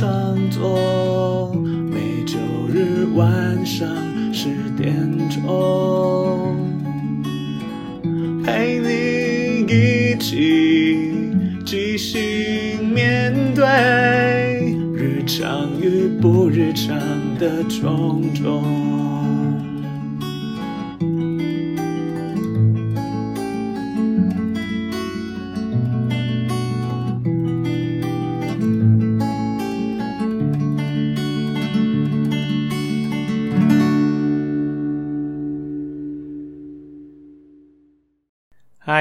上座，每周日晚上十点钟，陪你一起即兴面对日常与不日常的种种。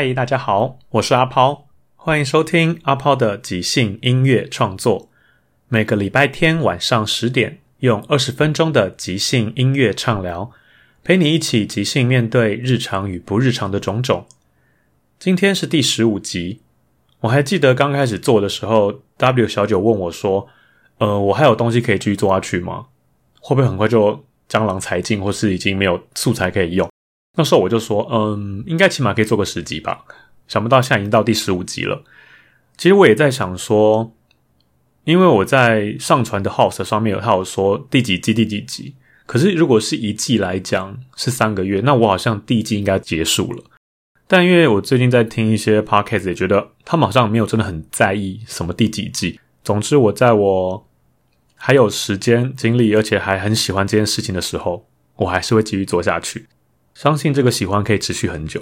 嗨，大家好，我是阿抛，欢迎收听阿抛的即兴音乐创作。每个礼拜天晚上十点，用二十分钟的即兴音乐畅聊，陪你一起即兴面对日常与不日常的种种。今天是第十五集，我还记得刚开始做的时候，W 小九问我说：“呃，我还有东西可以继续做下去吗？会不会很快就江郎才尽，或是已经没有素材可以用？”那时候我就说，嗯，应该起码可以做个十集吧。想不到现在已经到第十五集了。其实我也在想说，因为我在上传的 House 上面有他有说第几季第几集，可是如果是一季来讲是三个月，那我好像第一季应该结束了。但因为我最近在听一些 Podcast，也觉得他们好像没有真的很在意什么第几季。总之，我在我还有时间精力，而且还很喜欢这件事情的时候，我还是会继续做下去。相信这个喜欢可以持续很久。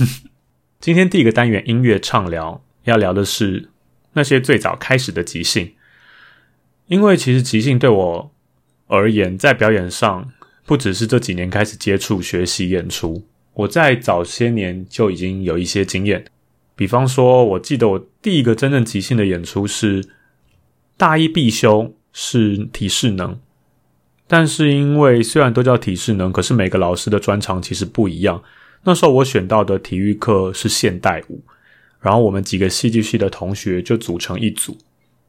今天第一个单元音乐畅聊要聊的是那些最早开始的即兴，因为其实即兴对我而言，在表演上不只是这几年开始接触、学习、演出，我在早些年就已经有一些经验。比方说，我记得我第一个真正即兴的演出是大一必修是体适能。但是因为虽然都叫体适能，可是每个老师的专长其实不一样。那时候我选到的体育课是现代舞，然后我们几个戏剧系的同学就组成一组。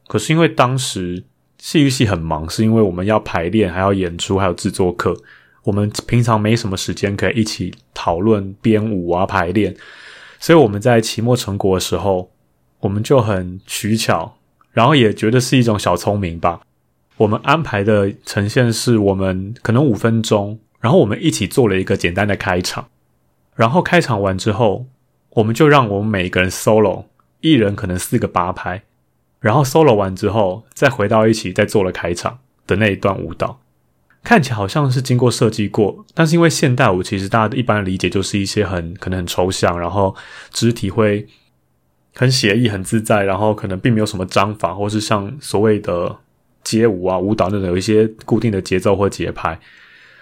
可是因为当时戏剧系很忙，是因为我们要排练、还要演出、还有制作课，我们平常没什么时间可以一起讨论编舞啊、排练。所以我们在期末成果的时候，我们就很取巧，然后也觉得是一种小聪明吧。我们安排的呈现是我们可能五分钟，然后我们一起做了一个简单的开场，然后开场完之后，我们就让我们每个人 solo，一人可能四个八拍，然后 solo 完之后再回到一起再做了开场的那一段舞蹈，看起来好像是经过设计过，但是因为现代舞其实大家一般理解就是一些很可能很抽象，然后肢体会很写意很自在，然后可能并没有什么章法，或是像所谓的。街舞啊，舞蹈那种有一些固定的节奏或节拍，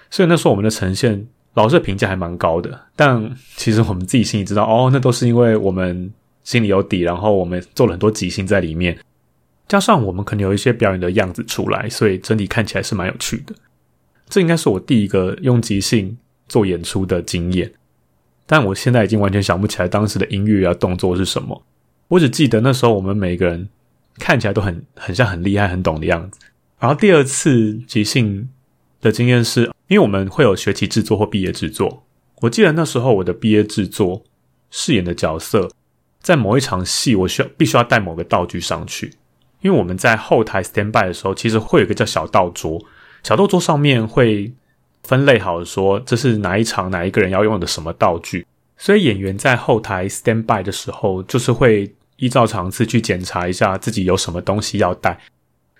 所以那时候我们的呈现，老师的评价还蛮高的。但其实我们自己心里知道，哦，那都是因为我们心里有底，然后我们做了很多即兴在里面，加上我们可能有一些表演的样子出来，所以整体看起来是蛮有趣的。这应该是我第一个用即兴做演出的经验，但我现在已经完全想不起来当时的音乐啊动作是什么，我只记得那时候我们每个人。看起来都很很像很厉害、很懂的样子。然后第二次即兴的经验是，因为我们会有学期制作或毕业制作。我记得那时候我的毕业制作饰演的角色，在某一场戏，我需要必须要带某个道具上去。因为我们在后台 stand by 的时候，其实会有一个叫小道桌，小道桌上面会分类好说这是哪一场哪一个人要用的什么道具。所以演员在后台 stand by 的时候，就是会。依照场次去检查一下自己有什么东西要带，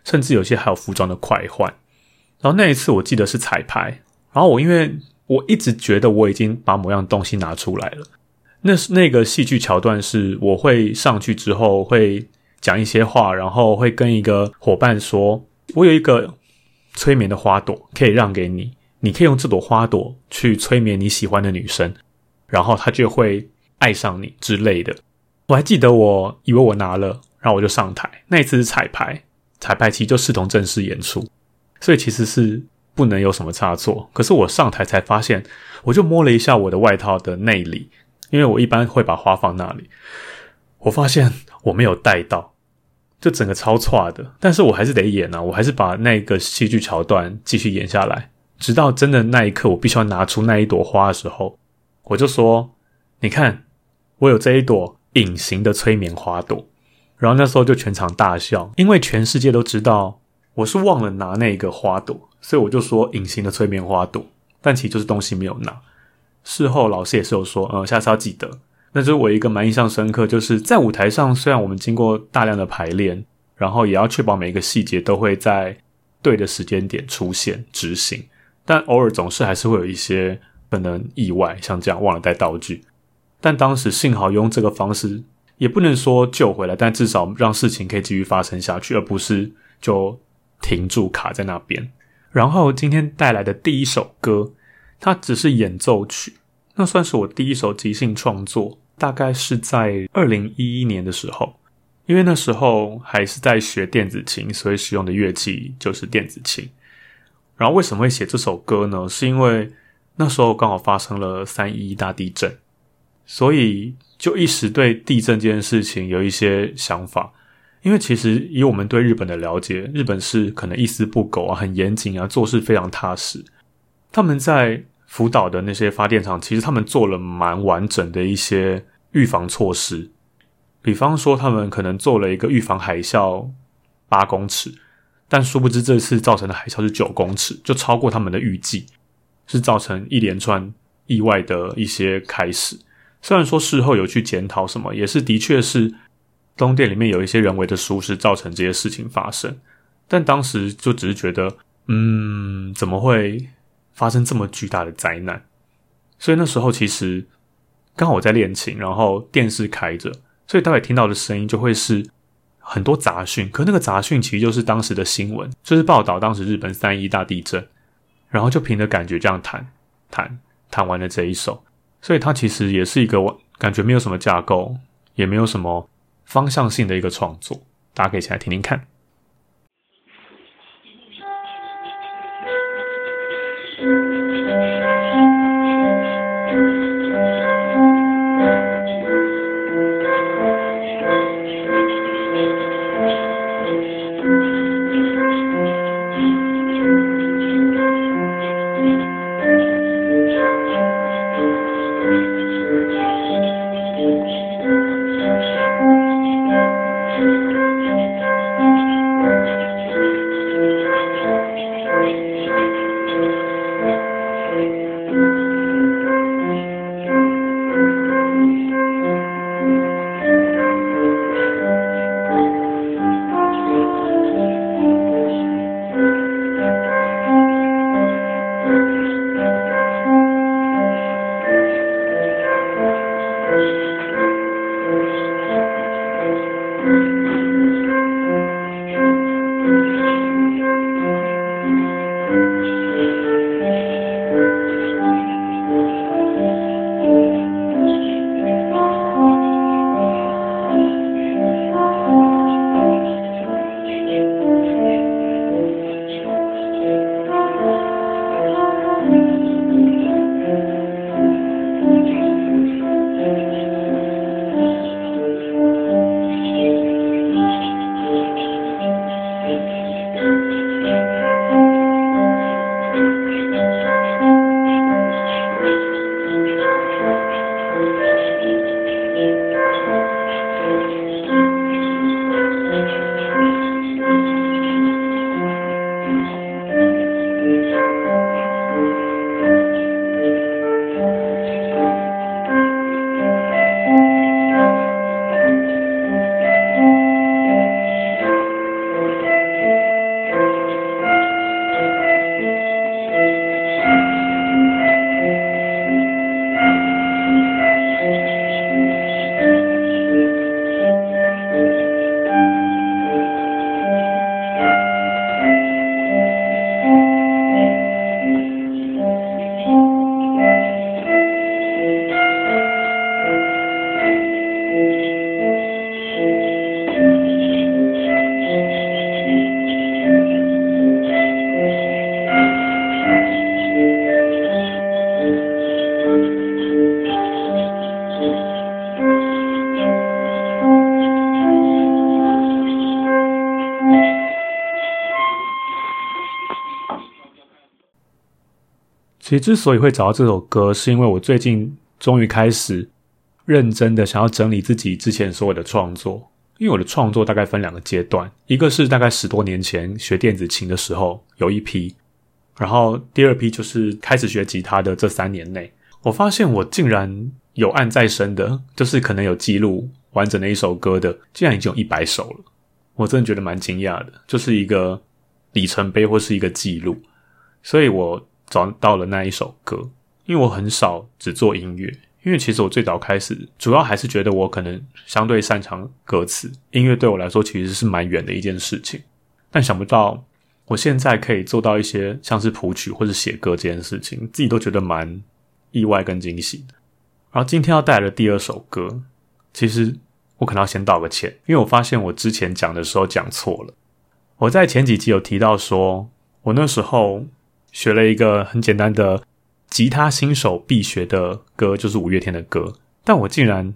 甚至有些还有服装的快换。然后那一次我记得是彩排，然后我因为我一直觉得我已经把某样东西拿出来了。那是那个戏剧桥段是我会上去之后会讲一些话，然后会跟一个伙伴说：“我有一个催眠的花朵可以让给你，你可以用这朵花朵去催眠你喜欢的女生，然后她就会爱上你之类的。”我还记得，我以为我拿了，然后我就上台。那一次是彩排，彩排期就视同正式演出，所以其实是不能有什么差错。可是我上台才发现，我就摸了一下我的外套的内里，因为我一般会把花放那里，我发现我没有带到。就整个超差的，但是我还是得演啊，我还是把那个戏剧桥段继续演下来，直到真的那一刻，我必须要拿出那一朵花的时候，我就说：“你看，我有这一朵隐形的催眠花朵。”然后那时候就全场大笑，因为全世界都知道我是忘了拿那个花朵，所以我就说隐形的催眠花朵，但其实就是东西没有拿。事后老师也是有说：“嗯，下次要记得。”那是我一个蛮印象深刻，就是在舞台上，虽然我们经过大量的排练，然后也要确保每一个细节都会在对的时间点出现执行，但偶尔总是还是会有一些可能意外，像这样忘了带道具。但当时幸好用这个方式，也不能说救回来，但至少让事情可以继续发生下去，而不是就停住卡在那边。然后今天带来的第一首歌，它只是演奏曲。那算是我第一首即兴创作，大概是在二零一一年的时候，因为那时候还是在学电子琴，所以使用的乐器就是电子琴。然后为什么会写这首歌呢？是因为那时候刚好发生了三一大地震，所以就一时对地震这件事情有一些想法。因为其实以我们对日本的了解，日本是可能一丝不苟啊，很严谨啊，做事非常踏实。他们在福岛的那些发电厂，其实他们做了蛮完整的一些预防措施，比方说他们可能做了一个预防海啸八公尺，但殊不知这次造成的海啸是九公尺，就超过他们的预计，是造成一连串意外的一些开始。虽然说事后有去检讨什么，也是的确是东电里面有一些人为的疏失造成这些事情发生，但当时就只是觉得，嗯，怎么会？发生这么巨大的灾难，所以那时候其实刚好我在练琴，然后电视开着，所以待会听到的声音就会是很多杂讯。可那个杂讯其实就是当时的新闻，就是报道当时日本三一大地震，然后就凭着感觉这样弹弹弹完了这一首。所以它其实也是一个感觉没有什么架构，也没有什么方向性的一个创作，大家可以一起来听听看。其实之所以会找到这首歌，是因为我最近终于开始认真的想要整理自己之前所有的创作。因为我的创作大概分两个阶段，一个是大概十多年前学电子琴的时候有一批，然后第二批就是开始学吉他的这三年内，我发现我竟然有案在身的，就是可能有记录完整的一首歌的，竟然已经有一百首了。我真的觉得蛮惊讶的，就是一个里程碑或是一个记录。所以我找到了那一首歌，因为我很少只做音乐。因为其实我最早开始，主要还是觉得我可能相对擅长歌词，音乐对我来说其实是蛮远的一件事情。但想不到我现在可以做到一些像是谱曲或者写歌这件事情，自己都觉得蛮意外跟惊喜的。然后今天要带来的第二首歌，其实我可能要先道个歉，因为我发现我之前讲的时候讲错了。我在前几集有提到说，我那时候学了一个很简单的。吉他新手必学的歌就是五月天的歌，但我竟然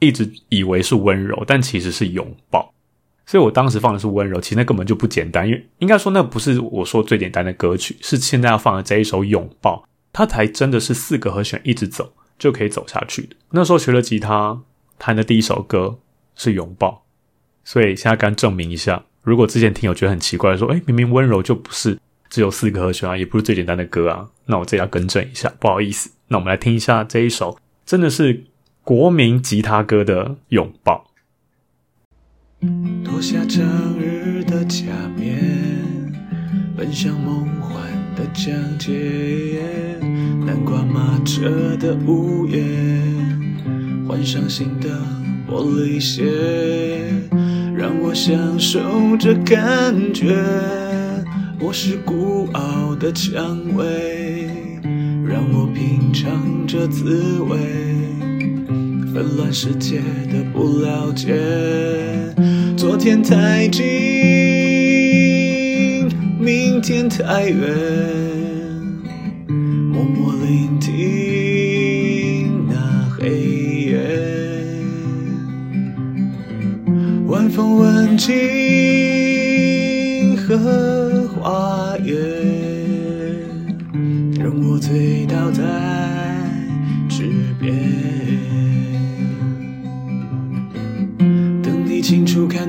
一直以为是温柔，但其实是拥抱。所以我当时放的是温柔，其实那根本就不简单，因为应该说那不是我说最简单的歌曲，是现在要放的这一首拥抱，它才真的是四个和弦一直走就可以走下去的。那时候学了吉他，弹的第一首歌是拥抱，所以现在刚证明一下，如果之前听友觉得很奇怪，说哎明明温柔就不是。只有四个和弦啊，也不是最简单的歌啊。那我这要更正一下，不好意思。那我们来听一下这一首，真的是国民吉他歌的拥抱。脱下整日的假面，奔向梦幻的疆界。南瓜马车的午夜，换上新的玻璃鞋，让我享受这感觉。我是孤傲的蔷薇，让我品尝这滋味。纷乱世界的不了解，昨天太近，明天太远。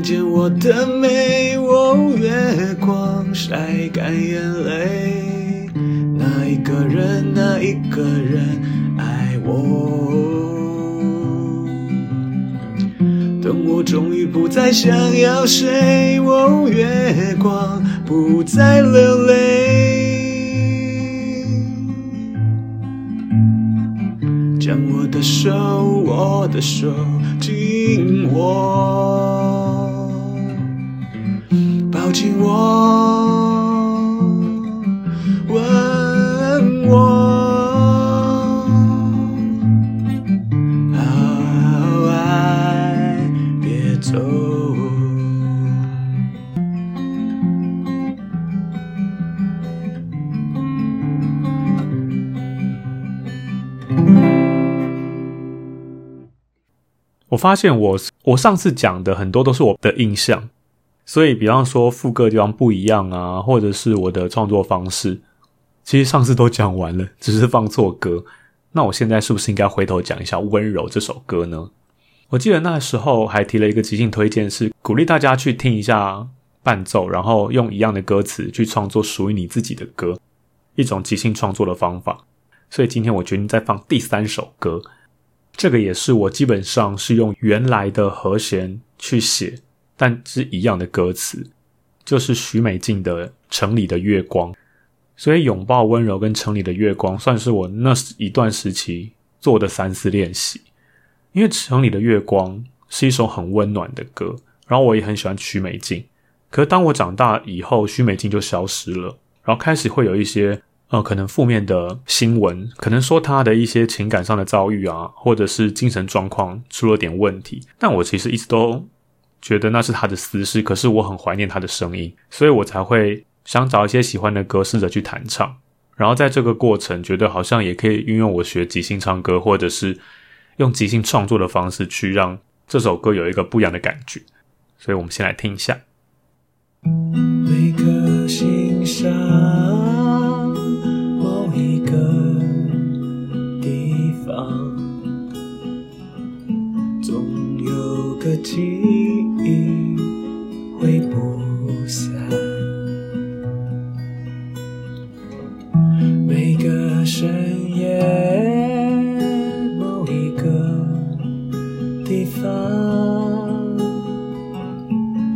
见我的美，哦，月光晒干眼泪。那一个人，那一个人爱我。等我终于不再想要谁，哦，月光。不再流泪，将我的手，我的手紧握，抱紧我，吻我。我发现我我上次讲的很多都是我的印象，所以比方说副歌地方不一样啊，或者是我的创作方式，其实上次都讲完了，只是放错歌。那我现在是不是应该回头讲一下《温柔》这首歌呢？我记得那时候还提了一个即兴推荐，是鼓励大家去听一下伴奏，然后用一样的歌词去创作属于你自己的歌，一种即兴创作的方法。所以今天我决定再放第三首歌。这个也是我基本上是用原来的和弦去写，但是一样的歌词，就是许美静的《城里的月光》。所以拥抱温柔跟城里的月光，算是我那一段时期做的三次练习。因为城里的月光是一首很温暖的歌，然后我也很喜欢许美静。可是当我长大以后，许美静就消失了，然后开始会有一些。呃，可能负面的新闻，可能说她的一些情感上的遭遇啊，或者是精神状况出了点问题。但我其实一直都觉得那是他的私事，可是我很怀念他的声音，所以我才会想找一些喜欢的歌试着去弹唱。然后在这个过程，觉得好像也可以运用我学即兴唱歌，或者是用即兴创作的方式去让这首歌有一个不一样的感觉。所以，我们先来听一下。每颗心上某一个地方，总有个记。深夜，某一个地方，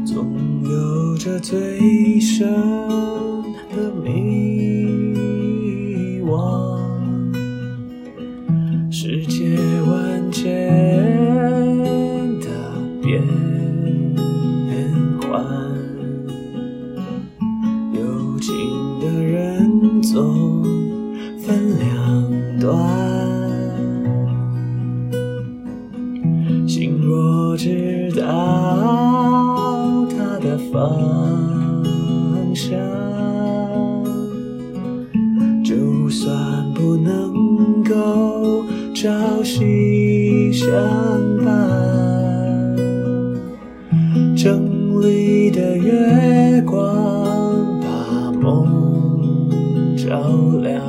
总有着最深的迷城里的月光把梦照亮，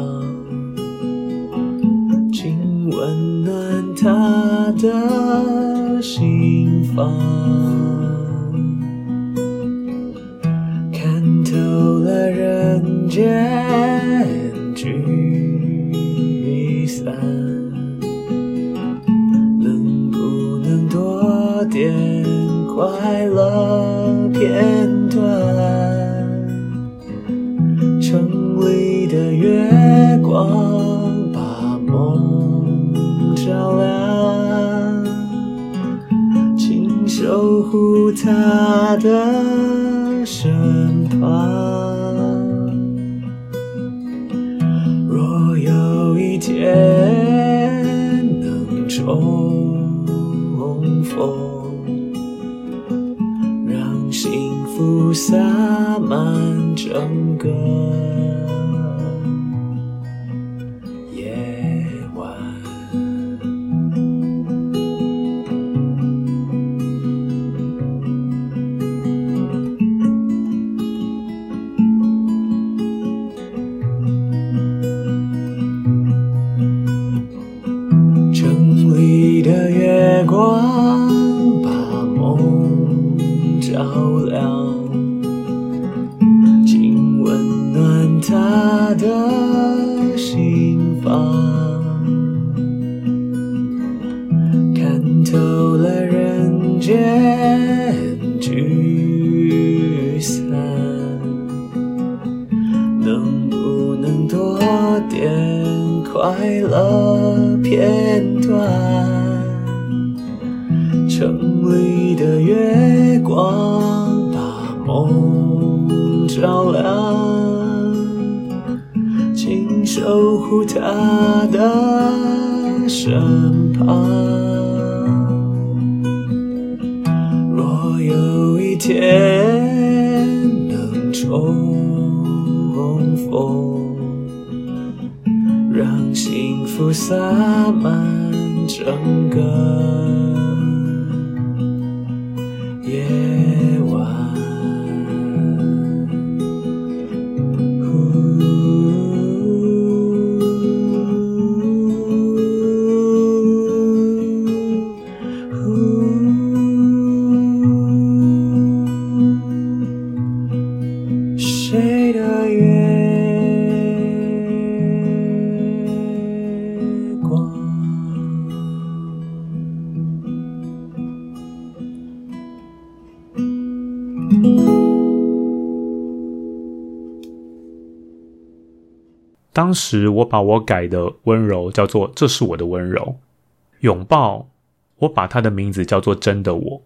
请温暖他的心房。看透了人间快乐片段？城里的月光把梦照亮。请守护他的身旁。若有一天能重逢，洒满整个身旁。若有一天能重逢，让幸福洒满整个当时我把我改的温柔叫做“这是我的温柔”，拥抱我把它的名字叫做“真的我”。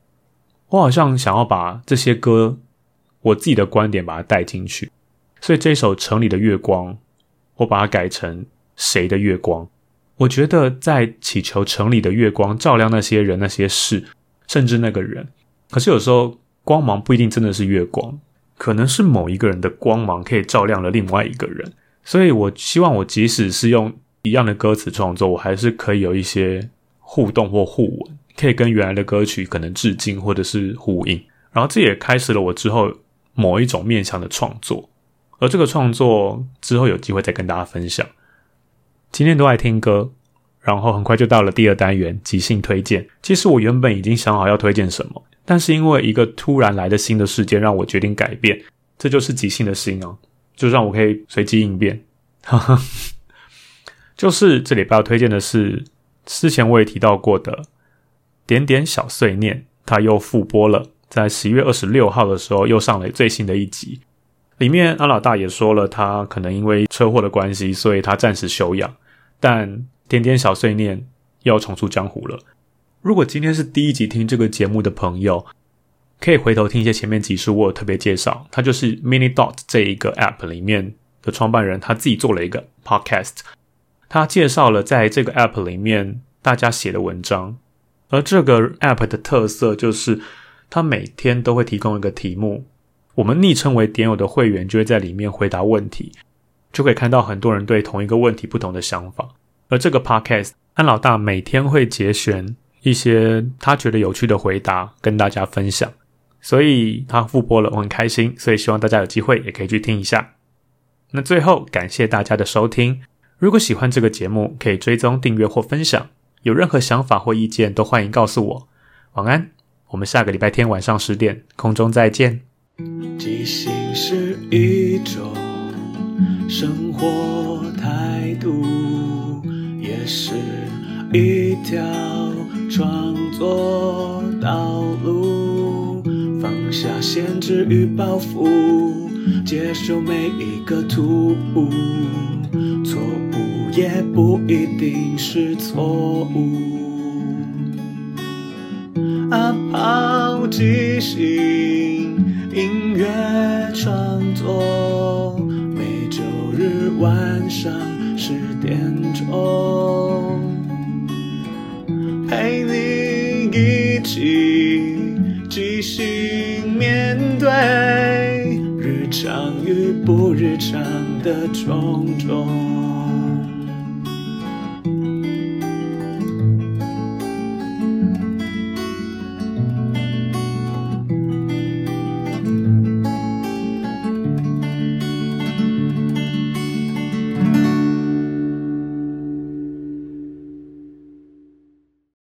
我好像想要把这些歌我自己的观点把它带进去，所以这首《城里的月光》我把它改成“谁的月光”。我觉得在祈求城里的月光照亮那些人、那些事，甚至那个人。可是有时候光芒不一定真的是月光，可能是某一个人的光芒可以照亮了另外一个人。所以我希望我即使是用一样的歌词创作，我还是可以有一些互动或互文，可以跟原来的歌曲可能致敬或者是呼应。然后这也开始了我之后某一种面向的创作，而这个创作之后有机会再跟大家分享。今天都爱听歌，然后很快就到了第二单元即兴推荐。其实我原本已经想好要推荐什么，但是因为一个突然来的新的事件，让我决定改变，这就是即兴的心啊，就让我可以随机应变。就是这礼拜要推荐的是之前我也提到过的点点小碎念，它又复播了，在十一月二十六号的时候又上了最新的一集。里面安老大也说了，他可能因为车祸的关系，所以他暂时休养，但点点小碎念要重出江湖了。如果今天是第一集听这个节目的朋友，可以回头听一些前面集数，我有特别介绍，他就是 Mini Dot 这一个 App 里面的创办人，他自己做了一个 Podcast，他介绍了在这个 App 里面大家写的文章，而这个 App 的特色就是他每天都会提供一个题目，我们昵称为点友的会员就会在里面回答问题，就可以看到很多人对同一个问题不同的想法，而这个 Podcast 安老大每天会节选。一些他觉得有趣的回答跟大家分享，所以他复播了，我很开心，所以希望大家有机会也可以去听一下。那最后感谢大家的收听，如果喜欢这个节目，可以追踪订阅或分享。有任何想法或意见都欢迎告诉我。晚安，我们下个礼拜天晚上十点空中再见。即兴是一种生活态度，也是一条。创作道路，下限制与包袱，接受每一个突兀，错误也不一定是错误。啊抛即兴音乐创作，每周日晚上十点钟。日常与不日常的种种。